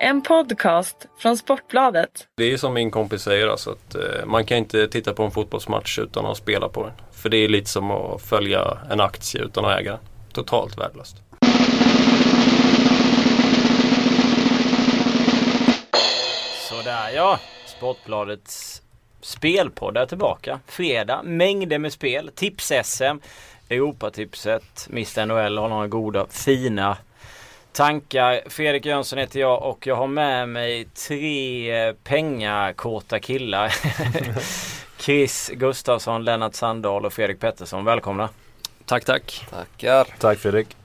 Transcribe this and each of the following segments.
En podcast från Sportbladet. Det är som min kompis säger, alltså att eh, man kan inte titta på en fotbollsmatch utan att spela på den. För det är lite som att följa en aktie utan att äga den. Totalt värdelöst. Sådär ja, Sportbladets spelpodd är tillbaka. Fredag, mängder med spel. Tips-SM, Europatipset, Mr NHL har några goda, fina tankar. Fredrik Jönsson heter jag och jag har med mig tre pengakåta killar. Chris Gustafsson, Lennart Sandahl och Fredrik Pettersson. Välkomna! Tack, tack. Tackar. Tack Fredrik.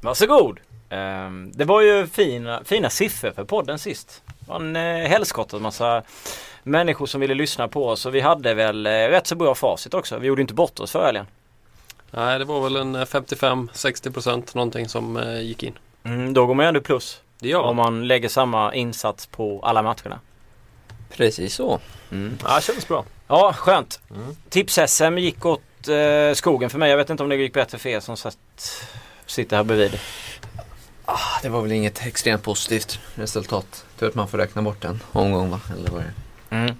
Varsågod! Ehm, Det var ju fina, fina siffror för podden sist. Det var en eh, helskottad massa människor som ville lyssna på oss och vi hade väl eh, rätt så bra facit också. Vi gjorde inte bort oss för helgen. Nej, det var väl en eh, 55-60 procent någonting som eh, gick in. Mm, då går man ju ändå plus. Det gör Om man. man lägger samma insats på alla matcherna. Precis så. Mm. Ja, det kändes bra. Ja, skönt. Mm. Tips-SM gick åt eh, skogen för mig. Jag vet inte om det gick bättre för er som satt, sitter här bredvid. Ah, det var väl inget extremt positivt resultat. Tur att man får räkna bort en omgång va? Eller vad det? Mm.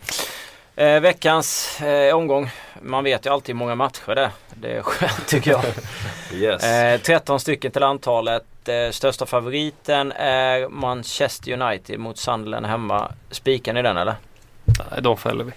Eh, veckans eh, omgång. Man vet ju alltid hur många matcher det är. Det är skönt tycker jag. Yes. Eh, 13 stycken till antalet. Eh, största favoriten är Manchester United mot Sunderland hemma. Spikar ni den eller? Nej, de fäller vi.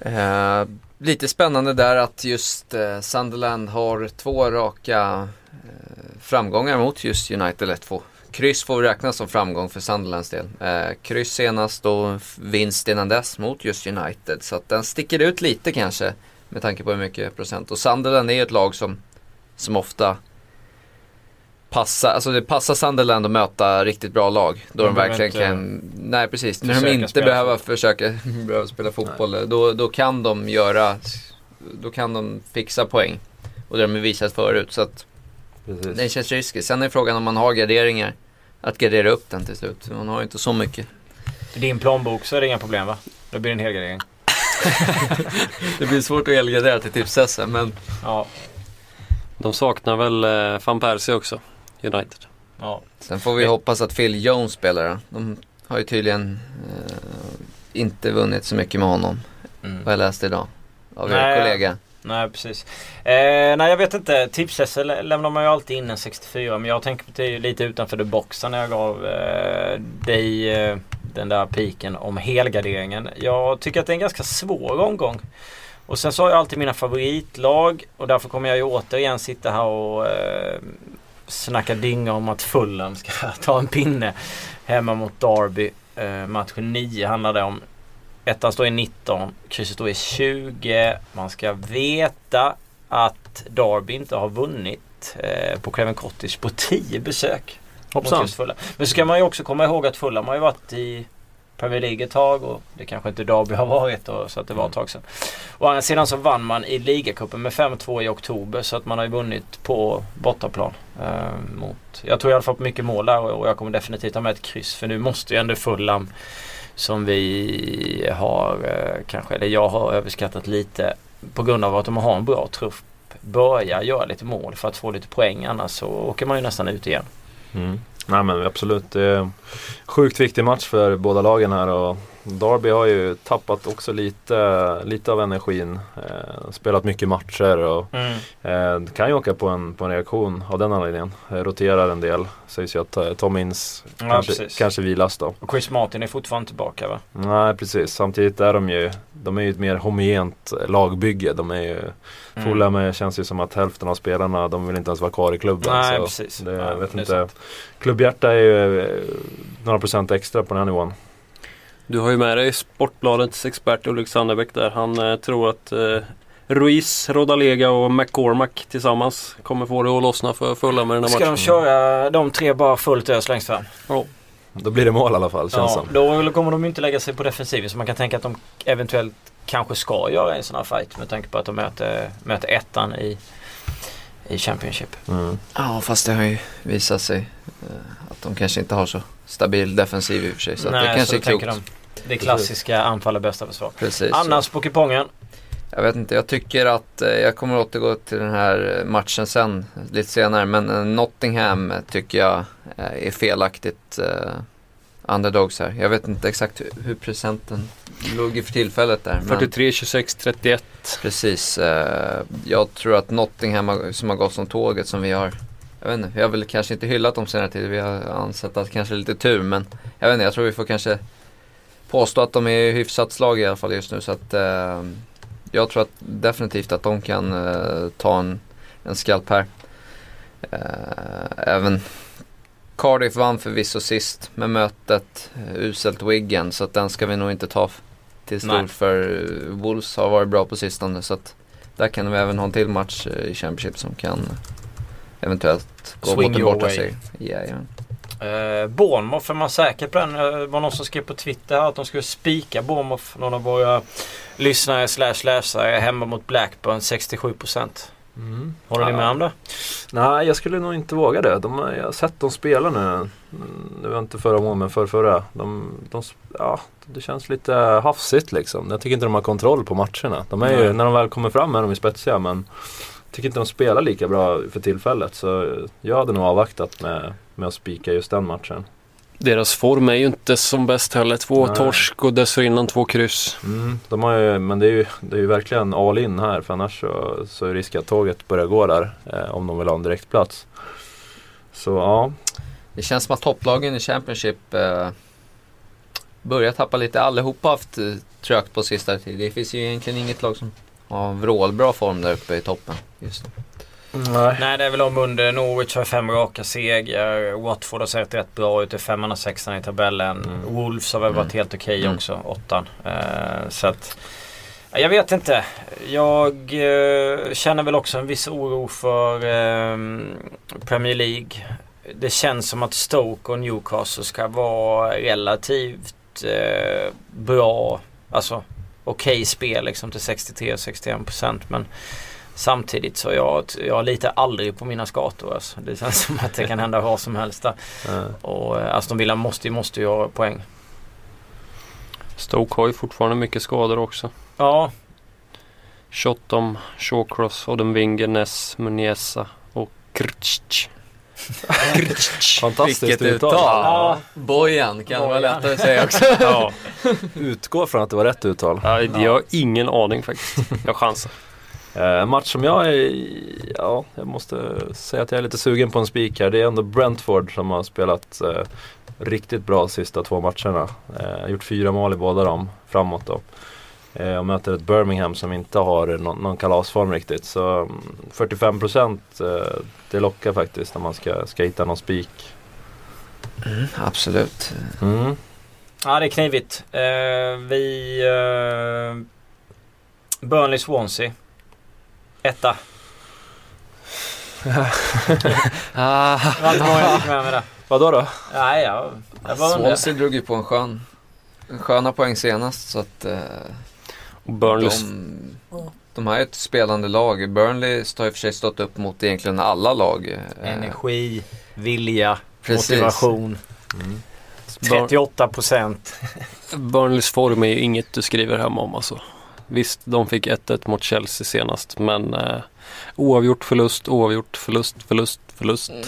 Eh, lite spännande där att just eh, Sunderland har två raka eh, framgångar mot just United. Eller två. Kryss får räknas som framgång för Sunderlands del. Eh, kryss senast och vinst innan dess mot just United. Så att den sticker ut lite kanske med tanke på hur mycket procent. Och Sunderland är ju ett lag som, som ofta passar, alltså det passar Sunderland att möta riktigt bra lag. Då De de, verkligen kan, nej precis, när de inte behöver försöka behöver spela fotboll. Då, då kan de göra, då kan de fixa poäng. Och det har de visat förut. Så att Precis. det känns riskigt. Sen är frågan om man har garderingar. Att gardera upp den till slut. Man har ju inte så mycket. För din plånbok så är det inga problem va? Då blir det en helgardering. Det blir svårt att helgardera till tips men Ja. De saknar väl eh, van Persie också, United. ja. sen får vi hoppas att Phil Jones spelar. då. De har ju tydligen eh, inte vunnit så mycket med honom. Mm. Vad jag läste idag. Av Nej. er kollega. Nej precis. Eh, nej jag vet inte. tips lä- lämnar man ju alltid in en 64 men jag tänker på det lite utanför det boxen när jag gav eh, dig eh, den där piken om helgarderingen. Jag tycker att det är en ganska svår omgång. Och sen så har jag alltid mina favoritlag och därför kommer jag ju återigen sitta här och eh, snacka dynga om att Fulham ska ta en pinne hemma mot Derby. Eh, match 9 handlar det om. Ettan står i 19, krysset står i 20. Man ska veta att Derby inte har vunnit eh, på Craven Cottage på 10 besök. Hoppsan. Men så ska man ju också komma ihåg att Fulham har ju varit i Premier League ett tag och det kanske inte Derby har varit och, så att det var ett tag sedan. Å andra sidan så vann man i ligacupen med 5-2 i oktober så att man har ju vunnit på bortaplan. Eh, mot, jag tror i alla fall på mycket mål där och och jag kommer definitivt ha med ett kryss för nu måste ju ändå Fulham som vi har eh, kanske, eller jag har överskattat lite på grund av att de har en bra trupp börja göra lite mål för att få lite poäng annars så åker man ju nästan ut igen. Mm. Nej men absolut. Det är en sjukt viktig match för båda lagen här och Derby har ju tappat också lite, lite av energin. Eh, spelat mycket matcher och eh, kan ju åka på en, på en reaktion av den anledningen. Eh, roterar en del. Sägs ju att eh, Tom Inns Ja, kanske, precis. kanske vilas då. Och Chris Martin är fortfarande tillbaka va? Nej precis, samtidigt är de ju De är ju ett mer homogent lagbygge. De är ju Mm. Fulham är- känns ju som att hälften av spelarna de vill inte ens vara kvar i klubben. Nej, så precis. Det, Nej, vet det inte. Klubbhjärta är ju eh, några procent extra på den här nivån. Du har ju med dig Sportbladets expert Ulrik Sandebäck där. Han eh, tror att eh, Ruiz, Rodalega och McCormack tillsammans kommer få det att lossna för fulla med den här Ska matchen. de köra de tre bara fullt ös längst fram? Då blir det mål i alla fall känns Ja, som. då kommer de inte lägga sig på defensiven så man kan tänka att de eventuellt kanske ska göra en sån här fight med tanke på att de möter, möter ettan i, i Championship. Mm. Ja, fast det har ju visat sig eh, att de kanske inte har så stabil defensiv i och för sig. Så att det kanske så är klokt. Det klassiska anfall är bästa försvar. Precis. Annars på kupongen. Jag vet inte, jag tycker att eh, jag kommer återgå till den här matchen sen, lite senare. Men eh, Nottingham tycker jag eh, är felaktigt underdogs här. Jag vet inte exakt hur, hur procenten låg för tillfället där. Men 43, 26, 31. precis. Eh, jag tror att Nottingham har, som har gått som tåget som vi har. Jag vet inte, vi har väl kanske inte hyllat dem senare tid. Vi har ansett att kanske lite tur. Men jag vet inte, jag tror vi får kanske påstå att de är hyfsat slag i alla fall just nu. Så att eh, jag tror att definitivt att de kan eh, ta en, en skalp här. Eh, även Cardiff vann förvisso sist med mötet eh, uselt Wiggen så att den ska vi nog inte ta till Nej. stort för eh, Wolves har varit bra på sistone så att där kan vi även ha en till match eh, i Championship som kan eventuellt gå Swing mot en your borta way. Eh, Bournemouth, är man säker på den? Eh, Det var någon som skrev på Twitter här att de skulle spika Bournemouth. Någon av våra lyssnare slash läsare hemma mot Blackburn 67%. Mm. Håller ni med om det? Nej, jag skulle nog inte våga det. De, jag har sett dem spela nu. Det var inte förra månaden, men för förra. De, de, ja, det känns lite hafsigt liksom. Jag tycker inte de har kontroll på matcherna. De är ju, när de väl kommer fram är de ju spetsiga men jag tycker inte de spelar lika bra för tillfället. Så jag hade nog avvaktat med, med att spika just den matchen. Deras form är ju inte som bäst heller. Två Nej. torsk och dessförinnan två kryss. Mm, de har ju, men det är ju, det är ju verkligen all in här för annars så, så är risk att tåget börjar gå där eh, om de vill ha en direktplats. Så ja, Det känns som att topplagen i Championship eh, börjar tappa lite. Allihopa har haft eh, trögt på sista tid. Det finns ju egentligen inget lag som har vrålbra form där uppe i toppen just nu. Nej. Nej, det är väl om under Norwich har fem raka segrar. Watford har sett rätt bra ut. Det är femman och sexan i tabellen. Mm. Wolves har väl varit Mm. helt okej Mm. också, åttan. Eh, så att... ja, Jag vet inte. Jag eh, känner väl också en viss oro för eh, Premier League. Det känns som att Stoke och Newcastle ska vara relativt eh, bra. Alltså okej spel liksom till 63-61% men Samtidigt så jag, jag litar aldrig på mina skator. Alltså. Det känns som att det kan hända vad som helst där. Eh, Och eh, Aston Villa måste, måste ju ha poäng. Stoke har ju fortfarande mycket skador också. Ja, Shottom, Shawcross, Odenwinger, Ness, Muniesa och. Krcic. Fantastiskt Vilket uttal. uttal! Ja. Bojan kan vara Bojan. lättare att säga också. Ja, Utgår från att det var rätt uttal. ja, jag har ingen aning faktiskt. Jag chansar. Eh, En match som jag är, ja, jag måste säga att jag är lite sugen på en spik här. Det är ändå Brentford som har spelat eh, riktigt bra de sista två matcherna. Eh, gjort fyra mål i båda dem framåt då. Eh, och möter ett Birmingham som inte har någon, någon kalasform riktigt. Så mm, 45% eh, det lockar faktiskt när man ska, ska hitta någon spik. Absolut. Mm. ja det är knivigt. Eh, vi... Eh, Burnley Swansea. Etta. Ah, Vad var jag fick med mig det? Vadå då? Nej, jag, jag var. Swansea drog ju på en skön, en sköna poäng senast så att eh, Och Burnley de, de har ju ett spelande lag. Burnley har i och för sig stått upp mot egentligen alla lag. eh, Energi, vilja, Precis. motivation. Mm. 38 procent. Burnleys form är ju inget du skriver hem om alltså. Visst, de fick 1-1 mot Chelsea senast men eh, oavgjort förlust, oavgjort förlust, förlust, förlust. Mm.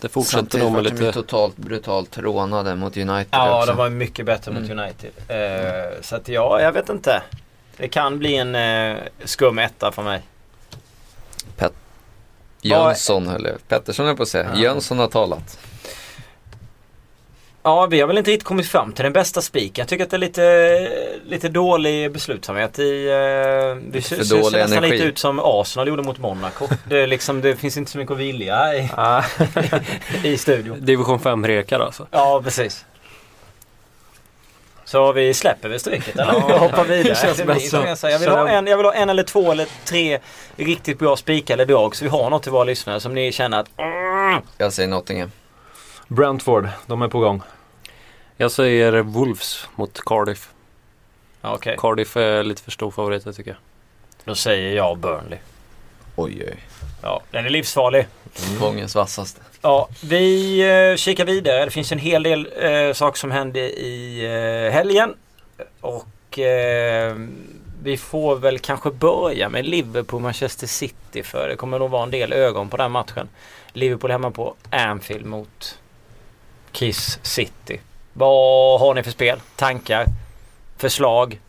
Det fortsätter Samtidigt nog med var de ju lite... totalt brutalt rånade mot United Ja, också. de var mycket bättre mot Mm. United. Eh, så att ja, jag vet inte. Det kan bli en eh, skum etta för mig. Jönsson höll jag, Pettersson höll på att säga. Ja. Jönsson har talat. Ja, vi har väl inte riktigt kommit fram till den bästa spiken. Jag tycker att det är lite, lite dålig beslutsamhet i... Eh, det ser, nästan energi. lite ut som Arsenal gjorde mot Monaco. Det, är liksom, det finns inte så mycket att vilja i, Ah, i studion. Division 5-rekar alltså. Ja, precis. Så vi släpper väl strecket eller? Ja, hoppar vidare. det känns Det bäst så. jag, vill ha en, jag vill ha en eller två eller tre riktigt bra spikar eller drag så vi har något till våra lyssnare som ni känner att Jag säger Nottingham. Brentford, de är på gång. Jag säger Wolves mot Cardiff. Okej, Cardiff är lite för stor favorit tycker jag. då säger jag Burnley. Oj, oj. Ja, den är livsfarlig. Säsongens vassaste. Ja, vi eh, kikar vidare. Det finns en hel del eh, saker som hände i eh, helgen. Och eh, vi får väl kanske börja med Liverpool-Manchester City för det kommer nog vara en del ögon på den matchen. Liverpool hemma på Anfield mot Kiss City. Vad har ni för spel? Tankar? Förslag?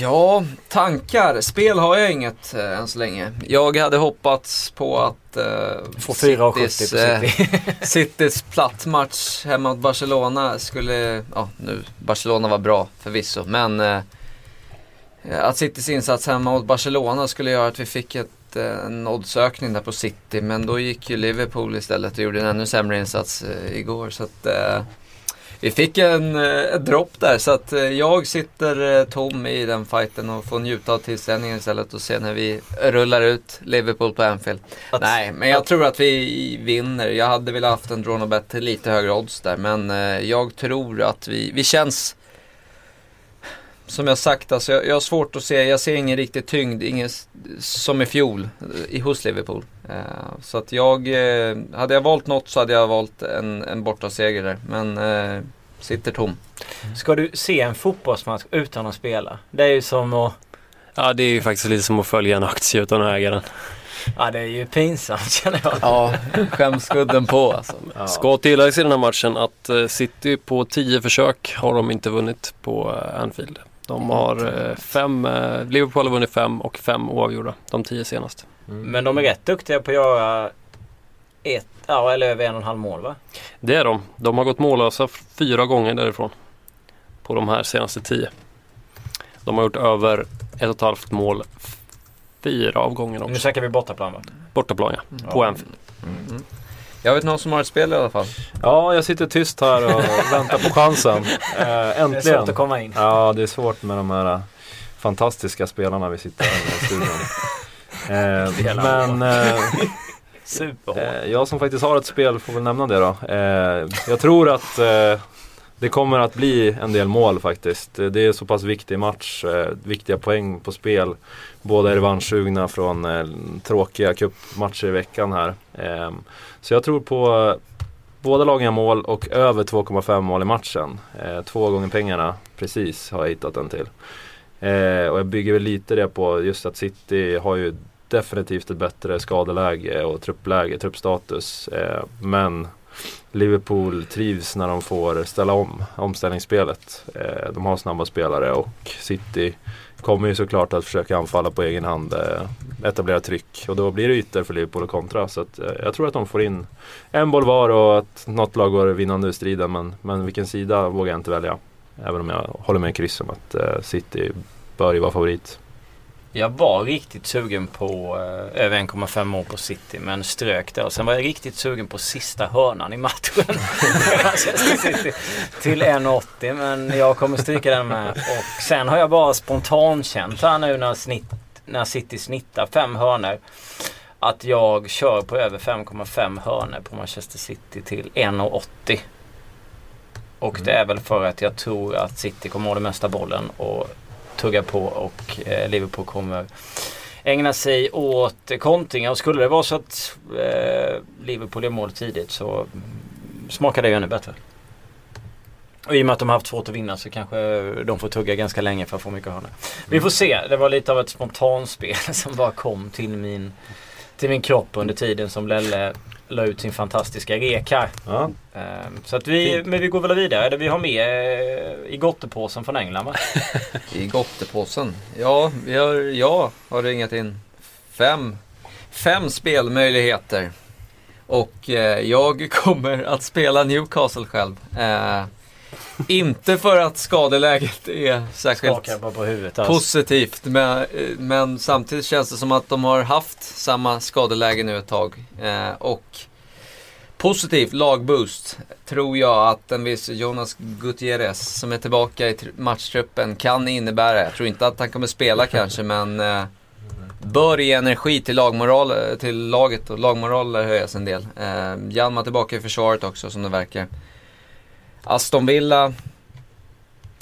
Ja, tankar. Spel har jag inget äh, än så länge. Jag hade hoppats på att äh, Få 4,70 på Citys, City. äh, Citys plattmatch hemma mot Barcelona skulle, ja nu, Barcelona var bra förvisso, men äh, att Citys insats hemma mot Barcelona skulle göra att vi fick ett, en oddsökning där på City, men då gick ju Liverpool istället och gjorde en ännu sämre insats igår. Så att, vi fick en, ett dropp där så att jag sitter tom i den fighten och får njuta av tillställningen istället och se när vi rullar ut Liverpool på Anfield. Att, Nej, men jag att, tror att vi vinner. Jag hade velat haft en draw bet till lite högre odds där men jag tror att vi, vi känns som jag sagt, alltså jag, jag har svårt att se, jag ser ingen riktig tyngd, ingen som i fjol i, hos Liverpool. Uh, så att jag, uh, hade jag valt något så hade jag valt en, en bortaseger där. Men uh, sitter tom. Ska du se en fotbollsmatch utan att spela? Det är ju som att... Ja, det är ju faktiskt lite som att följa en aktie utan att äga den. Ja, det är ju pinsamt känner jag. Ja, skämskudden på alltså. Ja. Ska tilläggas i den här matchen att City på 10 försök har de inte vunnit på Anfield. De har fem, Liverpool har vunnit fem och fem oavgjorda de tio senaste. Mm. Men de är rätt duktiga på att göra ett, ja, eller över en och en halv mål va? Det är de. De har gått mållösa fyra gånger därifrån. På de här senaste tio. De har gjort över ett och ett halvt mål fyra av gångerna också. Nu snackar vi bortaplan va? Bortaplan ja, mm. på Anfield. Mm. Jag vet någon som har ett spel i alla fall. Ja, jag sitter tyst här och väntar på chansen. Äh, äntligen. Det är svårt att komma in. Ja, det är svårt med de här fantastiska spelarna vi sitter här i studion. eh, men eh, eh, jag som faktiskt har ett spel får väl nämna det då. Eh, jag tror att eh, det kommer att bli en del mål faktiskt. Det är så pass viktig match, eh, viktiga poäng på spel. Båda är revanschsugna från eh, tråkiga cupmatcher i veckan här. Eh, så jag tror på eh, båda lagen gör mål och över 2,5 mål i matchen. Eh, två gånger pengarna precis har jag hittat den till. Eh, och jag bygger väl lite det på just att City har ju definitivt ett bättre skadeläge och truppläge, truppstatus. Eh, men Liverpool trivs när de får ställa om omställningsspelet. Eh, de har snabba spelare och City kommer ju såklart att försöka anfalla på egen hand, eh, etablera tryck och då blir det ytor för Liverpool att kontra. Så att, eh, jag tror att de får in en boll var och att något lag går vinnande ur striden men, men vilken sida vågar jag inte välja. Även om jag håller med Chris om att eh, City bör ju vara favorit. Jag var riktigt sugen på eh, över 1,5 mål på City men strök där. Och sen var jag riktigt sugen på sista hörnan i matchen. till 1,80 men jag kommer stryka den med. Och sen har jag bara spontankänt här nu när, snitt, när City snittar fem hörnor. Att jag kör på över 5,5 hörnor på Manchester City till 1,80. Och mm. det är väl för att jag tror att City kommer ha det mesta bollen och tugga på och eh, Liverpool kommer ägna sig åt kontringar. Och skulle det vara så att eh, Liverpool gör mål tidigt så smakar det ju ännu bättre. Och i och med att de har haft svårt att vinna så kanske de får tugga ganska länge för att få mycket hörnor. Vi får se. Det var lite av ett spontanspel som bara kom till min, till min kropp under tiden som Lelle la ut sin fantastiska rek här. Ja. Ehm, så att vi, men vi går väl vidare. Vi har med eh, i gottepåsen från England va? I gottepåsen? Ja, vi har, jag har ringat in fem, fem spelmöjligheter. Och eh, jag kommer att spela Newcastle själv. Eh, inte för att skadeläget är särskilt huvudet, alltså. positivt. Men, men, samtidigt känns det som att de har haft samma skadeläge nu ett tag. Eh, och positivt lagboost tror jag att en viss Jonas Gutierrez som är tillbaka i matchtruppen kan innebära. Jag tror inte att han kommer spela kanske men eh, bör ge energi till, lagmoral, till laget och lagmoral höjas en del. Eh, Hjalmar tillbaka i försvaret också som det verkar. Aston Villa.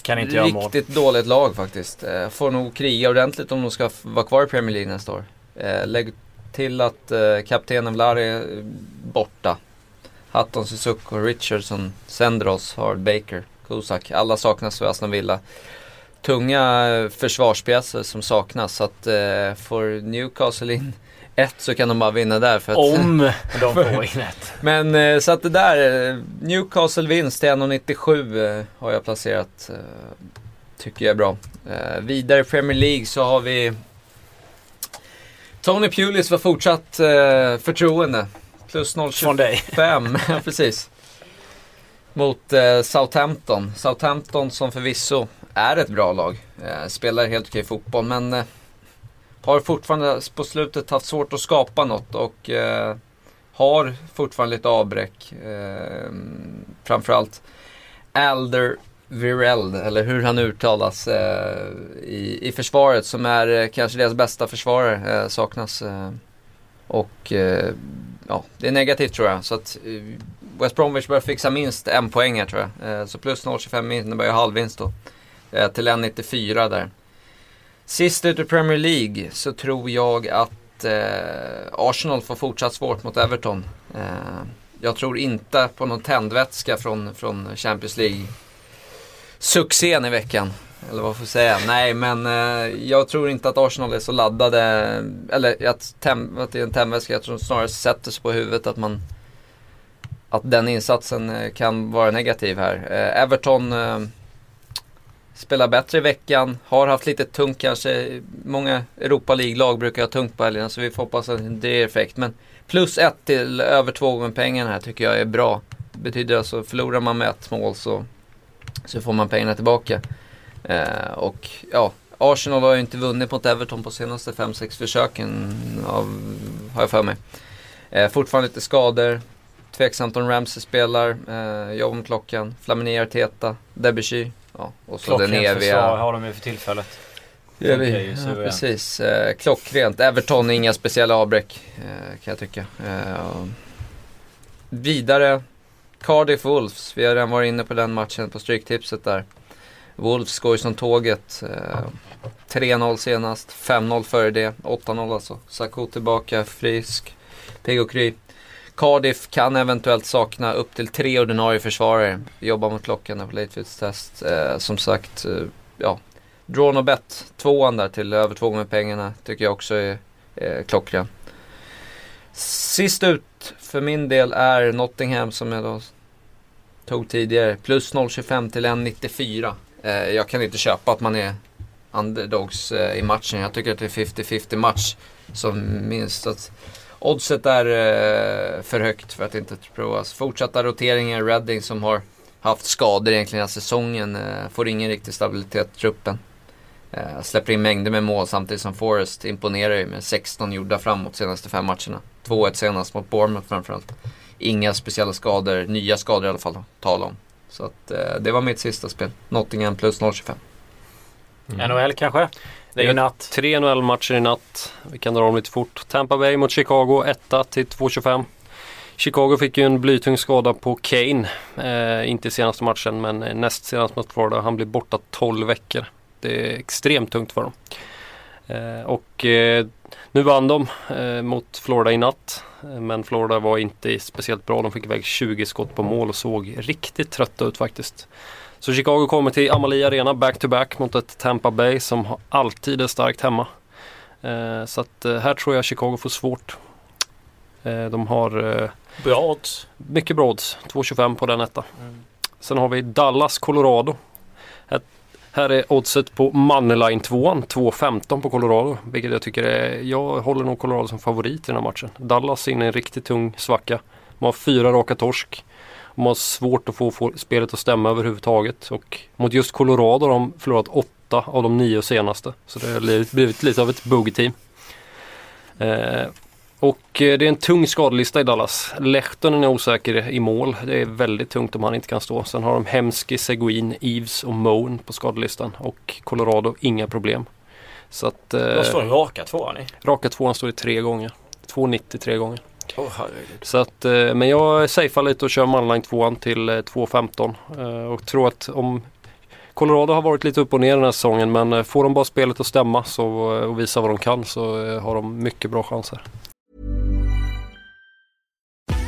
Kan inte göra mål. Riktigt dåligt lag faktiskt. Eh, får nog kriga ordentligt om de ska vara kvar i Premier League nästa år. Eh, lägg till att eh, kaptenen Vlari är borta. Hatton, Suzuki, Richardson, Sendros, Hard, Baker, Kusak. Alla saknas för Aston Villa. Tunga försvarspjäser som saknas. Så att får Newcastle in ett så kan de bara vinna där. För att, Om de får in ett. Men eh, så att det där, eh, Newcastle vinst till 1,97 eh, har jag placerat. Tycker jag är bra. Vidare i Premier League så har vi Tony Pulis var fortsatt förtroende. Plus 0,25. Från dig. Fem, ja, precis. Mot Southampton. Southampton som förvisso är ett bra lag. Spelar helt okej fotboll men har fortfarande på slutet haft svårt att skapa något och eh, har fortfarande lite avbräck. Eh, framförallt Alder Vireld, eller hur han uttalas, eh, i, i försvaret som är eh, kanske deras bästa försvarare, eh, saknas. Eh, och eh, ja, det är negativt tror jag. Så att eh, West Bromwich bör fixa minst en poäng här tror jag. Eh, så plus 0,25 innebär ju halvvinst då. Eh, till 1,94 där. Sist ut i Premier League så tror jag att eh, Arsenal får fortsatt svårt mot Everton. Eh, jag tror inte på någon tändvätska från, från Champions League. Succén i veckan. Eller vad får jag säga? Nej, men eh, jag tror inte att Arsenal är så laddade. Eller att, tem, att det är en tändvätska. Jag tror snarare sätter sig på huvudet att man att den insatsen eh, kan vara negativ här. Eh, Everton eh, spelar bättre i veckan, har haft lite tungt kanske. Många Europa League-lag brukar ha tungt på helgerna så vi får hoppas att det är effekt. Men plus ett till över två gånger pengarna här tycker jag är bra. Det betyder alltså förlorar man med ett mål så, så får man pengarna tillbaka. Eh, och ja, Arsenal har ju inte vunnit mot Everton på senaste 5-6 försöken av, har jag för mig. Eh, fortfarande lite skador. Tveksamt om Ramsey spelar. Eh, jobb med klockan. Flamini Arteta. Debussy. Ja, och så den Klockrent försvar eviga... har de ju för tillfället. Ja, vi, Funkar ju ja, precis. Eh, klockrent. Everton, inga speciella avbräck eh, kan jag tycka. Eh, vidare, Cardiff Wolves. Vi har redan varit inne på den matchen på Stryktipset där. Wolves går ju som tåget. Eh, 3-0 senast, 5-0 före det, 8-0 alltså. Sakou tillbaka, frisk, pigg och kry. Cardiff kan eventuellt sakna upp till tre ordinarie försvarare. Jobbar mot klockan på Latefields test. Eh, som sagt, eh, ja. Drawn och bet, tvåan där till över två gånger pengarna tycker jag också är eh, klockren. Sist ut för min del är Nottingham som jag då tog tidigare. Plus 0,25 till 1,94. Eh, jag kan inte köpa att man är underdogs eh, i matchen. Jag tycker att det är 50-50 match som minst. Att oddset är eh, för högt för att inte provas. Fortsatta roteringar. Reading som har haft skador egentligen hela säsongen. Eh, får ingen riktig stabilitet i truppen. Eh, släpper in mängder med mål samtidigt som Forrest imponerar ju med 16 gjorda framåt senaste fem matcherna. 2-1 senast mot Bournemouth framförallt. Inga speciella skador, nya skador i alla fall att tala om. Så att eh, det var mitt sista spel. Nottingham plus 0,25. Mm. NHL kanske? Det är ju natt. Tre NHL-matcher i natt. Vi kan dra dem lite fort. Tampa Bay mot Chicago 1 till 2.25. Chicago fick ju en blytung skada på Kane. Eh, inte senaste matchen men eh, näst senast mot Florida. Han blir borta 12 veckor. Det är extremt tungt för dem. Eh, och eh, nu vann de eh, mot Florida i natt. Eh, Men Florida var inte speciellt bra. De fick iväg 20 skott på mål och såg riktigt trötta ut faktiskt. Så Chicago kommer till Amalie Arena back-to-back mot ett Tampa Bay som har- alltid är starkt hemma. Eh, så att eh, här tror jag Chicago får svårt. Eh, de har Bra odds. mycket bra odds, 2,25 på den etta. Sen har vi Dallas, Colorado. Här, här är oddset på Moneyline 2 2,15 på Colorado. Vilket jag tycker är, jag håller nog Colorado som favorit i den här matchen. Dallas är inne i en riktigt tung svacka. De har fyra raka torsk. De har svårt att få, spelet att stämma överhuvudtaget. Och mot just Colorado har de förlorat åtta av de nio senaste. Så det har blivit, blivit lite av ett bogey-team. Eh, och eh, det är en tung skadelista i Dallas. Lehtonen är osäker i mål. Det är väldigt tungt om han inte kan stå. Sen har de Hemsky, Seguin, Eves och Moen på skadelistan. Och Colorado, inga problem. Så att Vad står eh, den raka tvåan i? raka tvåan står i tre gånger. 2,90 tre gånger. Herregud. Så att, eh, men jag safear lite och kör Manline 2 till eh, 2.15 eh, och tror att om Colorado har varit lite upp och ner den här säsongen men eh, får de bara spelet att stämma så, eh, och visa vad de kan så eh, har de mycket bra chanser.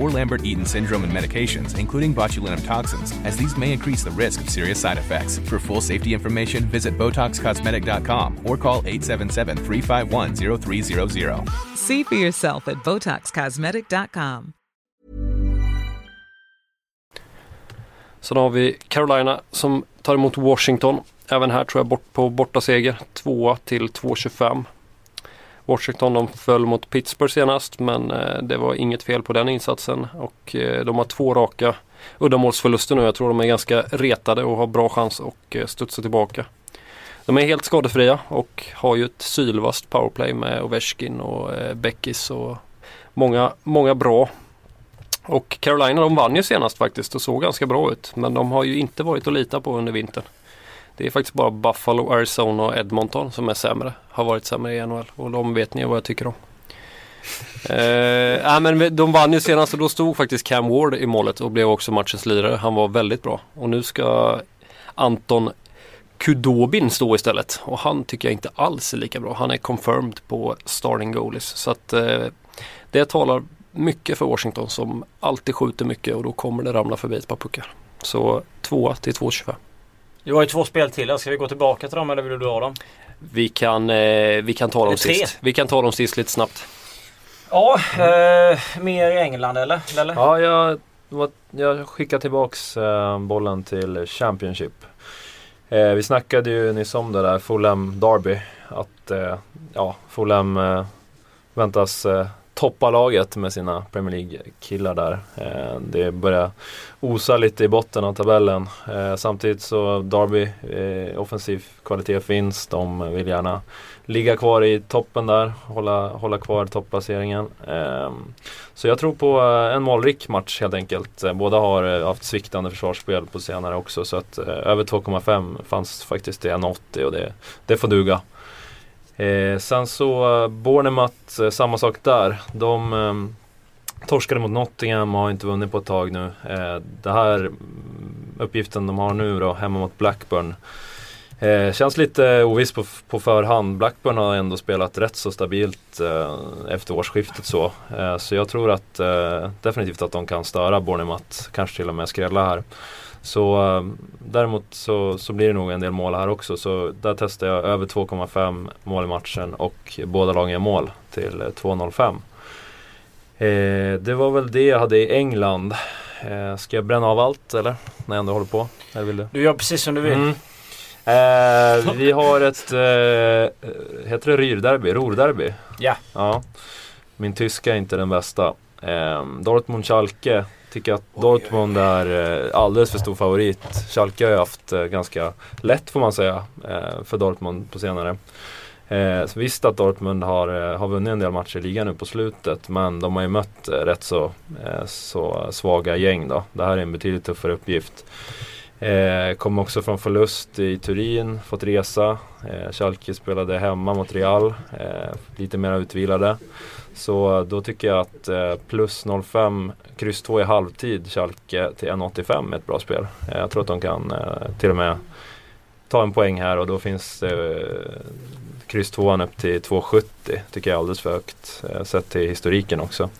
or Lambert Eaton syndrome and medications, including botulinum toxins, as these may increase the risk of serious side effects. For full safety information, visit BotoxCosmetic.com or call 877 351 0300. See for yourself at BotoxCosmetic.com. Sen har vi Carolina som tar emot Washington. Även här tror jag bort på bortaseger. 2 till 2,25. Washington de föll mot Pittsburgh senast men eh, det var inget fel på den insatsen. Och eh, de har två raka uddamålsförluster nu. Jag tror de är ganska retade och har bra chans att eh, studsa tillbaka. De är helt skadefria och har ju ett sylvast powerplay med Ovechkin och Beckis och många, många bra. Och Carolina de vann ju senast faktiskt och såg ganska bra ut. Men de har ju inte varit att lita på under vintern. Det är faktiskt bara Buffalo, Arizona och Edmonton som är sämre. Har varit sämre i NHL och de vet ni vad jag tycker om. eh, äh, men de vann ju senast och då stod faktiskt Cam Ward i målet och blev också matchens lirare. Han var väldigt bra. Och nu ska Anton Kudobin stå istället. Och han tycker jag inte alls är lika bra. Han är confirmed på starting goalies. Så att eh, det talar mycket för Washington som alltid skjuter mycket och då kommer det ramla förbi ett par puckar. Så 2 till 2,25. Du har ju två spel till. Ska vi gå tillbaka till dem eller vill du ha dem? Vi kan, eh, vi kan ta dem sist. Vi kan ta dem sist lite snabbt. Ja, eh, mer i England eller? eller? Ja, jag, jag skickar tillbaks eh, bollen till Championship. Eh, vi snackade ju nyss om det där Fulham Derby. Att eh, ja, Fulham eh, väntas eh, toppa laget med sina Premier League-killar där. Eh, det börjar osa lite i botten av tabellen. Eh, samtidigt så Derby, eh, offensiv kvalitet finns. De vill gärna ligga kvar i toppen där, hålla, hålla kvar topplaceringen. Så jag tror på en målrik match helt enkelt. Båda har haft sviktande försvarsspel på senare också så att över 2,5 fanns faktiskt i 1,80 och det, det får duga. Eh, sen så Bournemouth, eh, samma sak där. De eh, torskade mot Nottingham och har inte vunnit på ett tag nu. Eh, det här uppgiften de har nu då, hemma mot Blackburn. Eh, känns lite oviss på, på förhand. Blackburn har ändå spelat rätt så stabilt eh, efter årsskiftet så. Eh, så jag tror att eh, definitivt att de kan störa Bournemouth, kanske till och med skrälla här. Så eh, däremot så, så blir det nog en del mål här också. Så där testar jag över 2,5 mål i matchen och båda lagen gör mål till eh, 2,05. Eh, det var väl det jag hade i England. Eh, ska jag bränna av allt eller? När jag ändå håller på? Eller vill du? Du gör precis som du vill. Mm. Eh, vi har ett, eh, heter det Ryrderby? Rorderby? Ja. ja. Min tyska är inte den bästa. Eh, Dortmund-Schalke tycker att Dortmund är eh, alldeles för stor favorit. Schalke har ju haft eh, ganska lätt får man säga eh, för Dortmund på senare. Så visst att Dortmund har, har vunnit en del matcher i ligan nu på slutet men de har ju mött rätt så, så svaga gäng då. Det här är en betydligt tuffare uppgift. Eh, kom också från förlust i Turin, fått resa. Eh, Schalke spelade hemma mot Real, eh, lite mer utvilade. Så då tycker jag att eh, plus 0,5, kryss 2 i halvtid, Schalke till 1,85 är ett bra spel. Eh, jag tror att de kan eh, till och med ta en poäng här och då finns eh, kryss 2 upp till 2,70 tycker jag är alldeles för högt eh, sett till historiken också.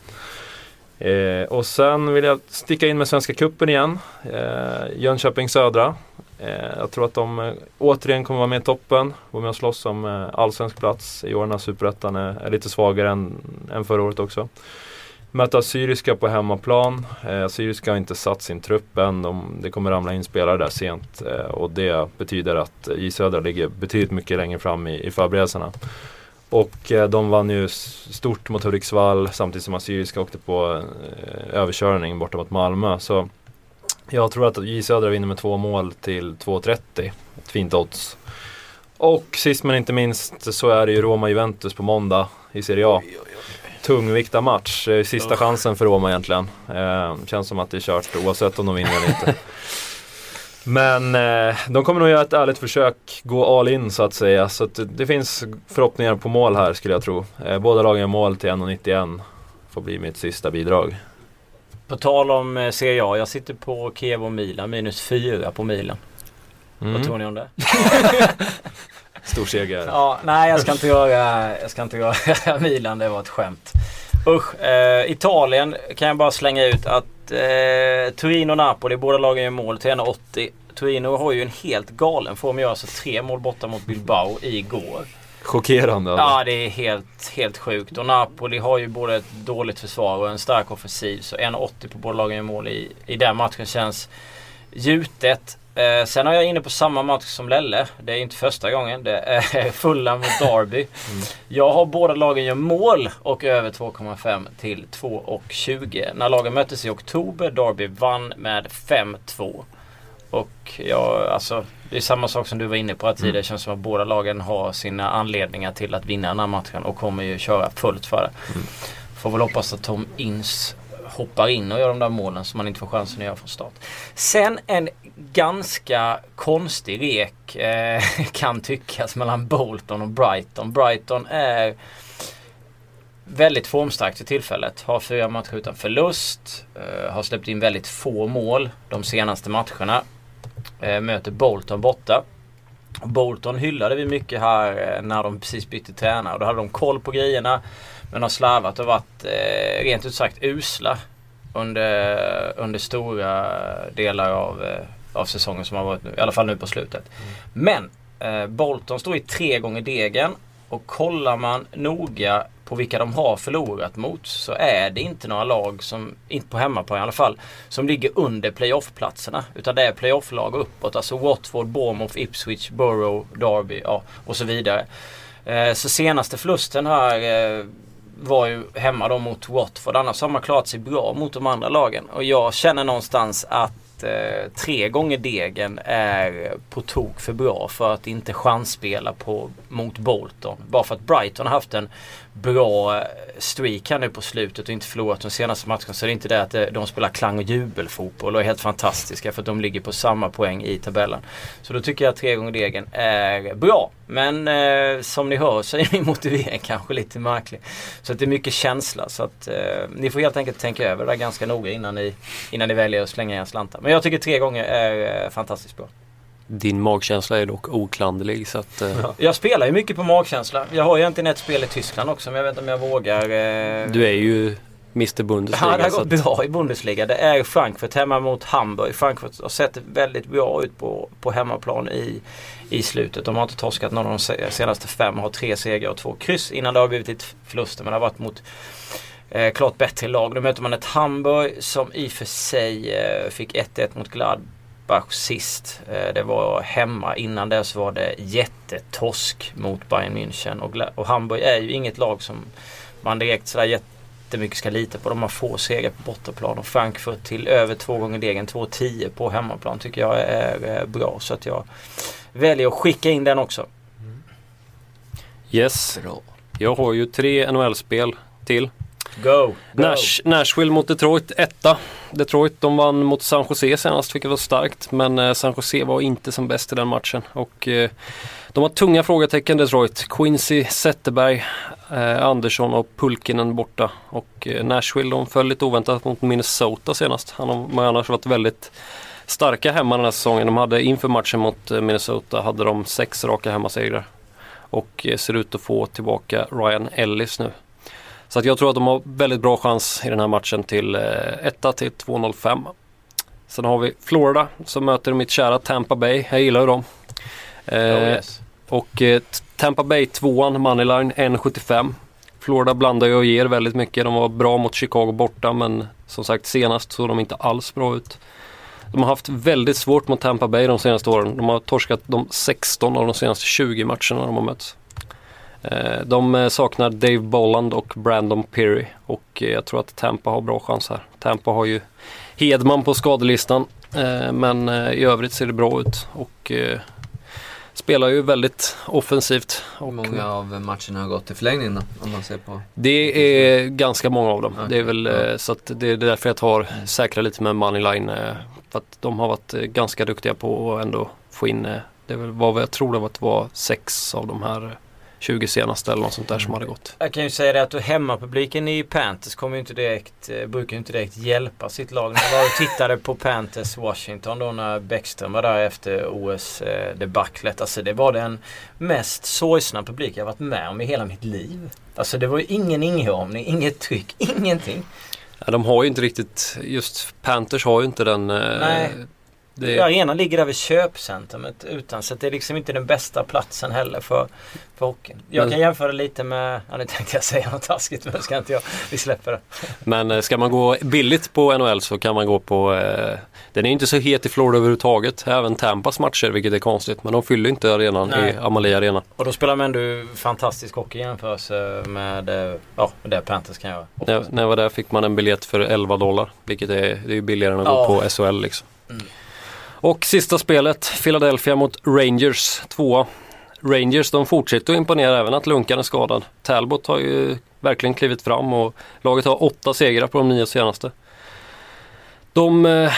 Eh, och sen vill jag sticka in med Svenska Kuppen igen. Eh, Jönköping Södra. Eh, jag tror att de eh, återigen kommer vara med i toppen. Vara med och slåss om eh, allsvensk plats i år när Superettan är, lite svagare än, än förra året också. Möta Syriska på hemmaplan. Eh, Syriska har inte satt sin trupp än. De, det kommer ramla in spelare där sent. Eh, och det betyder att J Södra ligger betydligt mycket längre fram i, i förberedelserna. Och eh, de vann ju stort mot Hudiksvall samtidigt som Assyriska åkte på eh, överkörning borta mot Malmö. Så jag tror att J Södra vinner med två mål till 2,30. Ett fint odds. Och sist men inte minst så är det ju Roma-Juventus på måndag i Serie A. Tungvikta match, Eh, sista chansen för Roma egentligen. Eh, känns som att det är kört oavsett om de vinner eller inte. Men eh, de kommer nog göra ett ärligt försök, gå all in så att säga. Så att det, det finns förhoppningar på mål här skulle jag tro. Eh, båda lagen gör mål till 1,91. Får bli mitt sista bidrag. På tal om eh, Serie A, jag sitter på Kiev och Milan, minus fyra på milen. Vad Mm. tror ni om det? Stor seger. Ja, nej jag ska inte göra, jag ska inte göra Milan, det var ett skämt. Usch, eh, Italien kan jag bara slänga ut att eh, Torino och Napoli, båda lagen gör mål till 1,80. Torino har ju en helt galen form, gör alltså tre mål borta mot Bilbao igår. Chockerande. alltså. Ja, det är helt, helt sjukt. Och Napoli har ju både ett dåligt försvar och en stark offensiv. Så 1,80 på båda lagen gör mål i, i den matchen känns gjutet. Eh, sen har jag inne på samma match som Lelle. Det är inte första gången. Det är Fulham mot Derby. Jag har båda lagen gör mål och över 2,5 till 2,20. När lagen möttes i oktober, Derby vann med 5-2. Och jag, alltså, det är samma sak som du var inne på här tidigare. Det känns som att båda lagen har sina anledningar till att vinna den här matchen och kommer ju köra fullt för det. Får väl hoppas att Tom Inns hoppar in och gör de där målen som man inte får chansen att göra från start. Sen en ganska konstig rek eh, kan tyckas mellan Bolton och Brighton. Brighton är väldigt formstarkt för tillfället. Har fyra matcher utan förlust. Eh, har släppt in väldigt få mål de senaste matcherna. Eh, möter Bolton borta. Bolton hyllade vi mycket här eh, när de precis bytte tränare. Då hade de koll på grejerna. Men har slarvat och varit eh, rent ut sagt usla under, under stora delar av, eh, av säsongen som har varit nu. I alla fall nu på slutet. Men eh, Bolton står i tre gånger degen. Och kollar man noga på vilka de har förlorat mot så är det inte några lag som, inte på hemmaplan i alla fall, som ligger under playoff-platserna. Utan det är playoff-lag uppåt. Alltså Watford, Bournemouth, Ipswich, Borough, Derby ja, och så vidare. Eh, så senaste förlusten här eh, var ju hemma då mot Watford. Annars har man klarat sig bra mot de andra lagen. Och jag känner någonstans att eh, tre gånger degen är på tok för bra för att inte chansspela på, mot Bolton. Bara för att Brighton har haft en bra streak här nu på slutet och inte förlorat de senaste matcherna så är det inte det att de spelar klang och jubelfotboll och är helt fantastiska för att de ligger på samma poäng i tabellen. Så då tycker jag att tre gånger degen är bra. Men eh, som ni hör så är min motivering kanske lite märklig. Så att det är mycket känsla. Så att eh, ni får helt enkelt tänka över det där ganska noga innan ni, innan ni väljer att slänga era slantar. Men jag tycker tre gånger är eh, fantastiskt bra. Din magkänsla är dock oklanderlig så att... Eh, Jag spelar ju mycket på magkänsla. Jag har ju egentligen ett spel i Tyskland också men jag vet inte om jag vågar. Eh... Du är ju Mr Ja, Bundesliga. det har gått att, bra i Bundesliga. Det är Frankfurt hemma mot Hamburg. Frankfurt har sett väldigt bra ut på, på hemmaplan i, i slutet. De har inte torskat någon av de se- senaste fem. Har tre segrar och två kryss innan det har blivit ett förluster. Men det har varit mot eh, klart bättre lag. Då möter man ett Hamburg som i och för sig eh, fick 1-1 mot Gladbach sist. Eh, det var hemma. Innan dess var det jättetorsk mot Bayern München. Och, och Hamburg är ju inget lag som man direkt sådär jättemycket ska lita på. De har få segrar på bortaplan och Frankfurt till över två gånger degen, 2-10 på hemmaplan tycker jag är eh, bra. Så att jag väljer att skicka in den också. yes. Jag har ju tre NHL-spel till. Go! Go. Nash, Nashville mot Detroit, etta. Detroit de vann mot San Jose senast, vilket var starkt. Men eh, San Jose var inte som bäst i den matchen. Och eh, de har tunga frågetecken Detroit. Quincy, Zetterberg, eh, Andersson och Pulkinen borta. Och eh, Nashville de föll lite oväntat mot Minnesota senast. Han har annars varit väldigt starka hemma den här säsongen. De hade inför matchen mot eh, Minnesota hade de sex raka hemmasegrar. Och eh, ser ut att få tillbaka Ryan Ellis nu. Så att jag tror att de har väldigt bra chans i den här matchen till eh, 1 till 2,05. Sen har vi Florida som möter mitt kära Tampa Bay. Jag gillar ju dem. Eh, Oh, yes. Och eh, Tampa Bay tvåan, Moneyline 1,75. Florida blandar ju och ger väldigt mycket. De var bra mot Chicago borta men som sagt senast såg de inte alls bra ut. De har haft väldigt svårt mot Tampa Bay de senaste åren. De har torskat de 16 av de senaste 20 matcherna de har mötts. Eh, De eh, saknar Dave Bolland och Brandon Peary och eh, jag tror att Tampa har bra chans här. Tampa har ju Hedman på skadelistan men i övrigt ser det bra ut och spelar ju väldigt offensivt. Hur Och många av matcherna har gått till förlängning då? Om man ser på... det är ganska många av dem. Okej, Det är väl ja. så att det är därför jag tar säkra lite med Moneyline. För att de har varit ganska duktiga på att ändå få in, det var vad jag tror det var, att det var sex av de här 20 senaste eller något sånt där som hade gått. Jag kan ju säga det att hemmapubliken i Panthers kommer ju inte direkt, eh, brukar ju inte direkt hjälpa sitt lag. När jag var och tittade på Panthers Washington då när Bäckström var där efter OS-debaclet. Alltså det var den mest sorgsna publik jag varit med om i hela mitt liv. Alltså det var ju ingen inramning, inget tryck, ingenting. Ja, de har ju inte riktigt, just Panthers har ju inte den eh, Nej. Det, Arenan ligger där vid köpcentrumet utan så det är liksom inte den bästa platsen heller för, för hockeyn. Jag Men- kan jämföra lite med, ja nu tänkte jag säga något taskigt men ska inte jag, vi släpper det. Men eh, ska man gå billigt på NHL så kan man gå på eh, Den är inte så het i Florida överhuvudtaget. Även Tampas matcher vilket är konstigt. Men de fyller inte arenan Nej. i Amalie Arena. Och då spelar man ändå fantastisk hockey i jämförelse med, eh, ja, det Panthers kan göra. När, när jag var där fick man en biljett för 11 dollar. Vilket är, det är billigare än att Ja. gå på SHL liksom. Mm. Och sista spelet, Philadelphia mot Rangers, tvåa. Rangers de fortsätter att imponera även att Lunkan är skadad. Talbot har ju verkligen klivit fram och laget har åtta segrar på de nio senaste. De eh,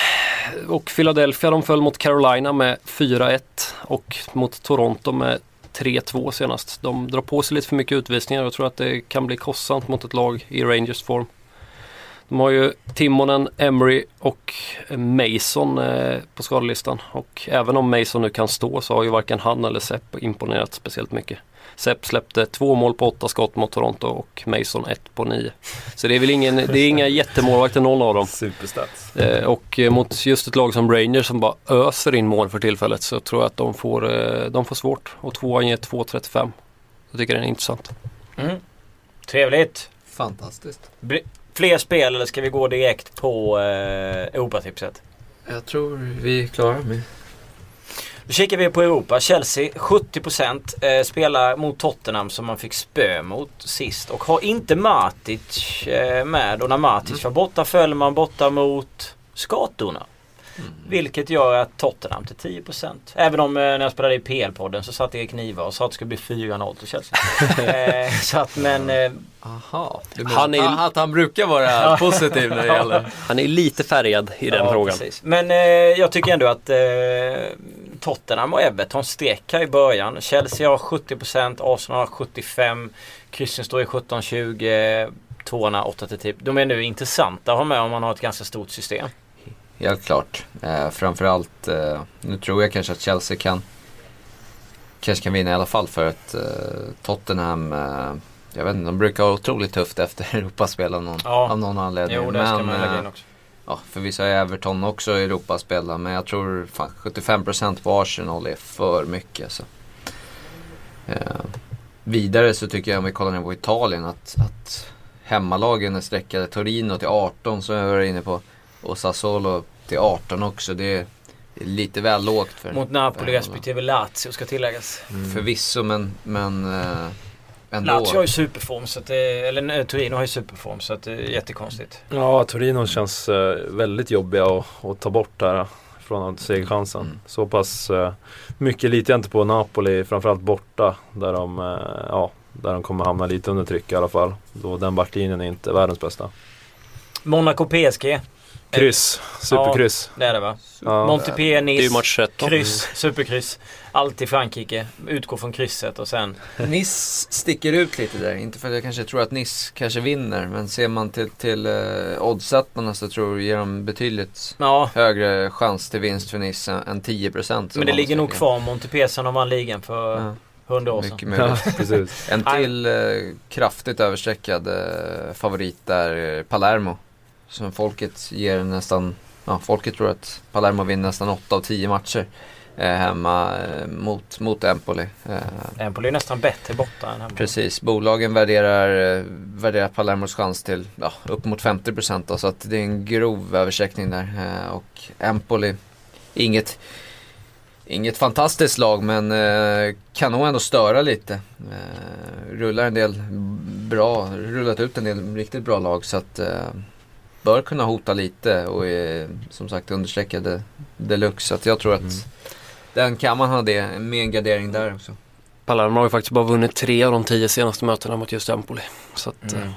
och Philadelphia de föll mot Carolina med 4-1 och mot Toronto med 3-2 senast. De drar på sig lite för mycket utvisningar och jag tror att det kan bli kostsamt mot ett lag i Rangers form. De har ju Timonen, Emery och Mason eh, på skadelistan. Och även om Mason nu kan stå så har ju varken han eller Sepp imponerat speciellt mycket. Sepp släppte två mål på åtta skott mot Toronto och Mason ett på nio. Så det är väl ingen, det är inga jättemålvakter någon av dem. Superstats. Eh, och eh, mot just ett lag som Rangers som bara öser in mål för tillfället så tror jag att de får, eh, de får svårt. Och tvåan ger 2.35. Jag tycker den är intressant. Mm. Trevligt! Fantastiskt. Fler spel eller ska vi gå direkt på eh, Europatipset? Jag tror vi är klara med. Då kikar vi på Europa. Chelsea 70% eh, spelar mot Tottenham som man fick spö mot sist. Och har inte Matic eh, med. Och när Matic var borta föll man borta mot skatorna. Vilket gör att Tottenham till 10%. Även om eh, när jag spelade i PL-podden så satt Erik Niva och sa att det skulle bli 4-0 till Chelsea. eh, så att men eh, Aha, Han är- att han brukar vara positiv när det gäller... Han är lite färgad i den ja, frågan. precis. Men eh, jag tycker ändå att eh, Tottenham och Everton streck här i början. Chelsea har 70%, Arsenal har 75%, kryssen står i 17-20, tvåorna 8-10. De är nu intressanta att ha med om man har ett ganska stort system. Helt klart. Eh, framförallt, eh, nu tror jag kanske att Chelsea kan kanske kan vinna i alla fall för att eh, Tottenham, eh, jag vet inte, de brukar ha otroligt tufft efter Europaspel av någon, Ja. av någon anledning. Jo, det ska Men, man lägga eh, in också. Ja, förvisso är Everton också Europaspel men jag tror fan 75% på Arsenal är för mycket. Så. Eh, vidare så tycker jag om vi kollar ner på Italien att, att hemmalagen är sträckade Torino till 18 som jag var inne på och Sassuolo till 18 också. Det är lite väl lågt för Mot Napoli för respektive Lazio ska tilläggas. Förvisso men, men eh, ändå. Lazio har ju superform, så att det, eller nej, Torino har ju superform så att det är jättekonstigt. Ja, Torino känns eh, väldigt jobbiga att, att ta bort där från segerchansen. Mm. Så pass eh, mycket litar jag inte på Napoli, framförallt borta. Där de, eh, ja, där de kommer hamna lite under tryck i alla fall. Då den backlinjen är inte världens bästa. Monaco PSG. Kryss, superkryss. Det är det va? Ja. Montpellier, Nice. match 13. Kryss, superkryss. Alltid Frankrike. Utgår från krysset och sen... Nice sticker ut lite där. Inte för att jag kanske tror att Nice kanske vinner. Men ser man till, till uh, oddsättarna så tror jag ger de betydligt Ja, högre chans till vinst för Nice än- än 10% som men det de ligger nog kvar Montpellier sen de vann ligan för Ja, 100 år sedan. mycket möjligt. Ja. En till eh, kraftigt överstreckad eh, favorit är eh, Palermo. Som folket ger nästan, ja folket tror att Palermo vinner nästan 8 av 10 matcher eh, hemma eh, mot, mot Empoli. Eh, Empoli är nästan bättre borta än hemma. Precis, bolagen värderar, värderar Palermos chans till ja, upp mot 50% då, så att det är en grov översträckning där. Och Empoli, inget, Inget fantastiskt lag men kan nog ändå störa lite. Rullar en del bra, rullat ut en del riktigt bra lag så att bör kunna hota lite och är som sagt understreckade deluxe. Så att jag tror att Mm. den kan man ha det med en gardering där också. Palermo har ju faktiskt bara vunnit tre av de tio senaste mötena mot just Empoli. Så att, Mm. eh,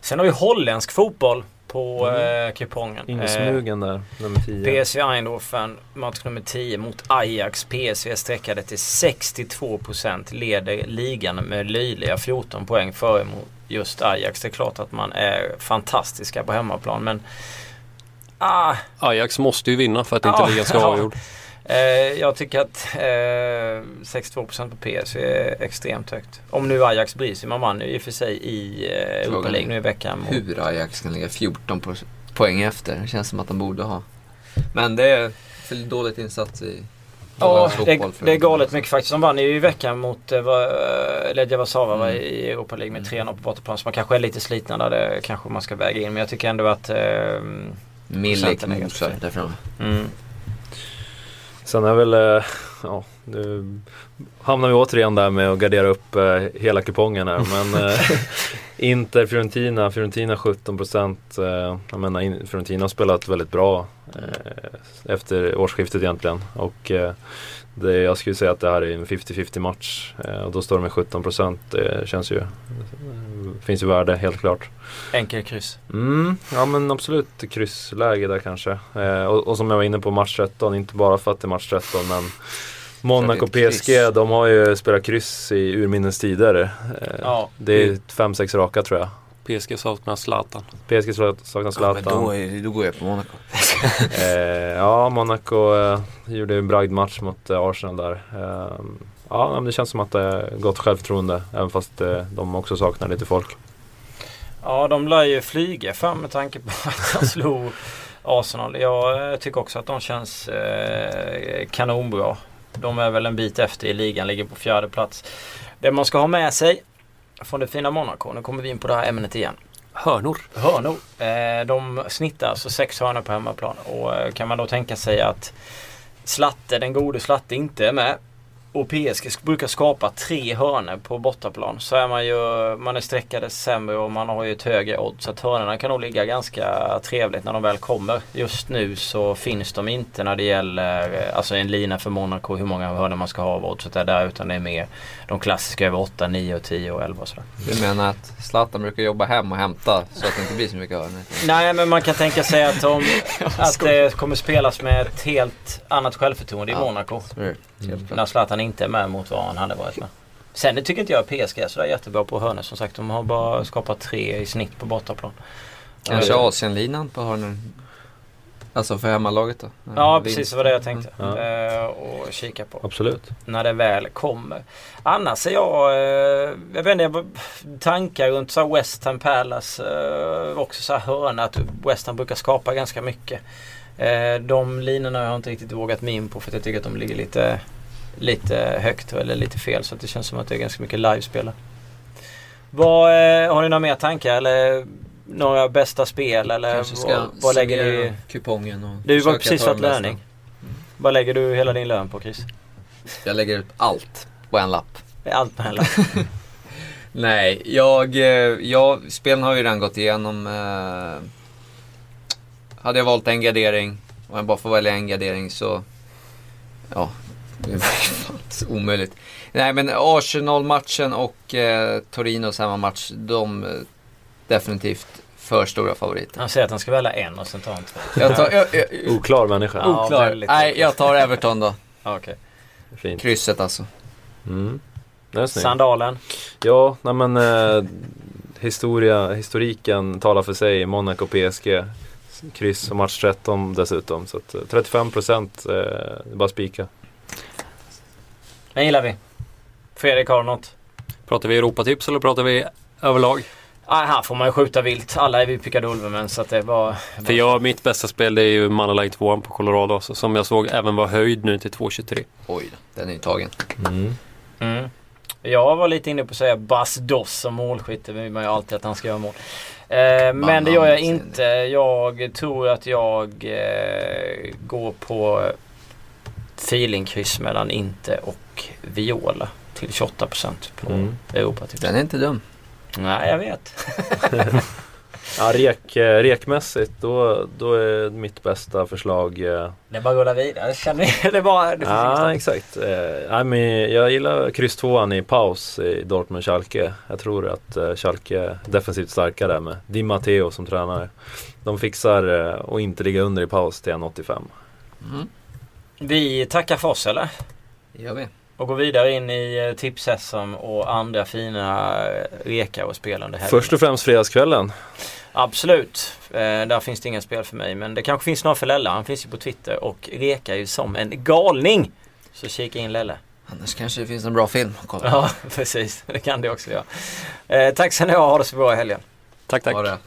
Sen har vi holländsk fotboll på eh, kupongen. Eh, Insmugen där, nummer 10. PSV Eindhoven, match nummer 10 mot Ajax. PSV sträckade till 62% leder ligan med löjliga 14 poäng före mot just Ajax. Det är klart att man är fantastiska på hemmaplan men ah, Ajax måste ju vinna för att inte Ja, ligan ska vara avgjord. eh, jag tycker att eh, 62% på PSV är extremt högt. Om nu Ajax bryr sig. Man vann ju i och för sig i eh, Europa League nu i veckan. mot- Hur Ajax kan ligga 14 po- poäng efter. Det känns som att de borde ha. Men det är för dåligt insats i Ja, det, det är galet mycket faktiskt. De vann ju i veckan mot eh, va- eh, Legia Warszawa Mm. i Europa League med 3-0 på bortaplan. Så man kanske är lite slitna där. Det kanske man ska väga in. Men jag tycker ändå att... Eh, Milik mosar där framme. mm. Sen är väl, eh, ja, nu hamnar vi återigen där med att gardera upp eh, hela kupongen här. Men eh, Inter, Fiorentina, Fiorentina 17%. Eh, jag menar, in, Fiorentina har spelat väldigt bra eh, efter årsskiftet egentligen. Och eh, det, jag skulle säga att det här är en 50-50 match. Eh, och då står de med 17%. Det känns ju, finns ju värde helt klart. Enkel kryss. Mm, ja men absolut kryssläge där kanske. Eh, och, och som jag var inne på match 13, inte bara för att det är match 13 men Monaco PSG, de har ju spelat kryss i urminnes tider. Eh, Ja. Det är 5-6 raka tror jag. PSG saknar Zlatan. PSG saknar Ja, men Zlatan. då, är, då går jag på Monaco. eh, ja, Monaco eh, gjorde en bragdmatch mot eh, Arsenal där. Eh, ja, men det känns som att det är gott självförtroende även fast eh, de också saknar lite folk. Ja, de lär ju flyga fram med tanke på att de slog Arsenal. Jag eh, tycker också att de känns eh, kanonbra. De är väl en bit efter i ligan, ligger på fjärde plats. Det man ska ha med sig från det fina Monaco, nu kommer vi in på det här ämnet igen. Hörnor. Hörnor. Eh, de snittar alltså sex hörnor på hemmaplan. Och eh, kan man då tänka sig att Slatte, den gode Slatte inte är med. Och PSG brukar skapa tre hörnor på bortaplan. Så är man ju, man är sträckade sämre och man har ju ett högre odds. Så att hörnorna kan nog ligga ganska trevligt när de väl kommer. Just nu så finns de inte när det gäller eh, alltså en lina för Monaco hur många hörnor man ska ha av oddset är där. Utan det är mer de klassiska över 8, 9, och 10 och 11 och sådär. Du menar att Zlatan brukar jobba hem och hämta så att det inte blir så mycket hörnor? Nej men man kan tänka sig att, de, att det kommer spelas med ett helt annat självförtroende i Ja. Monaco. Så klart. När Zlatan inte är med mot vad han hade varit med. Sen det tycker inte jag PSG är sådär jättebra på hörnor som sagt. De har bara skapat tre i snitt på bortaplan. Kanske Asienlinan på hörnor? Alltså för hemmalaget då? Ja Vinst. precis, det var det jag tänkte. Ja. Eh, och kika på. Absolut. När det väl kommer. Annars är jag, eh, jag vet inte, jag tankar runt så West Ham Palace. Eh, också så här hörna att West Ham brukar skapa ganska mycket. Eh, de linorna har jag inte riktigt vågat mig in på för att jag tycker att de ligger lite, lite högt eller lite fel. Så att det känns som att det är ganska mycket livespel. Vad, eh, har ni några mer tankar eller några bästa spel eller Kanske ska vad, vad lägger du? kupongen och Du var precis fått löning. Vad lägger du hela din lön på Chris? Jag lägger ut allt på en lapp. Allt på en lapp. Nej, jag, eh, jag, spelen har ju redan gått igenom. Eh, hade jag valt en gardering, om jag bara får välja en gardering så, ja, det är fan så omöjligt. Nej men Arsenal-matchen och eh, Torinos hemmamatch, de eh, definitivt för stora favoriter. Han säger att han ska välja en och sen tar han två. Jag tar, jag, jag, Oklar människa. Ja, oklar. väldigt Nej, jag tar Everton då. Ja, Okej. Fint. Krysset alltså. Mm. Det är snyggt. Sandalen. Ja, nej men eh, historia, historiken talar för sig. Monaco PSG. Kryss och match 13 dessutom. Så att, eh, 35 procent, eh, det är bara spika. Den gillar vi. Fredrik har du något? Pratar vi Europatips eller pratar vi överlag? Ah, här får man ju skjuta vilt. Alla är vi pickadolvermän så att det bara... För jag, mitt bästa spel det är ju Mannerline 2 på Colorado också, som jag såg även var höjd nu till 2,23. Oj den är ju tagen. Mm. Jag var lite inne på att säga Bas Doss som målskytt. Det vill man ju alltid att han ska göra mål. Eh, men det gör jag inte. Jag tror att jag eh, går på feelingkryss mellan Inte och Viola till 28% på Mm. Europatips. Den är inte dum. Nej, jag vet. Ja, rek, eh, rekmässigt då, då är mitt bästa förslag eh, Det är bara att rulla vidare. Känner? Det bara... Det Ja exakt. Eh, nej, men jag gillar kryss tvåan i paus i Dortmund-Schalke. Jag tror att eh, Schalke är defensivt starkare med Di Matteo som tränare. De fixar eh, inte ligga under i paus till 1,85. Mm. Vi tackar för oss eller? Det gör vi. Och går vidare in i eh, Tips-SM och andra fina eh, rekar och spelande helger. Först och främst fredagskvällen. Absolut. Eh, där finns det inga spel för mig. Men det kanske finns några för Lella. Han finns ju på Twitter och rekar ju som en galning. Så kika in Lelle. Annars kanske det finns en bra film att kolla. Ja, precis. Det kan det också göra. Eh, tack så ni ha. Ha det så bra i helgen. Tack tack. Ha det.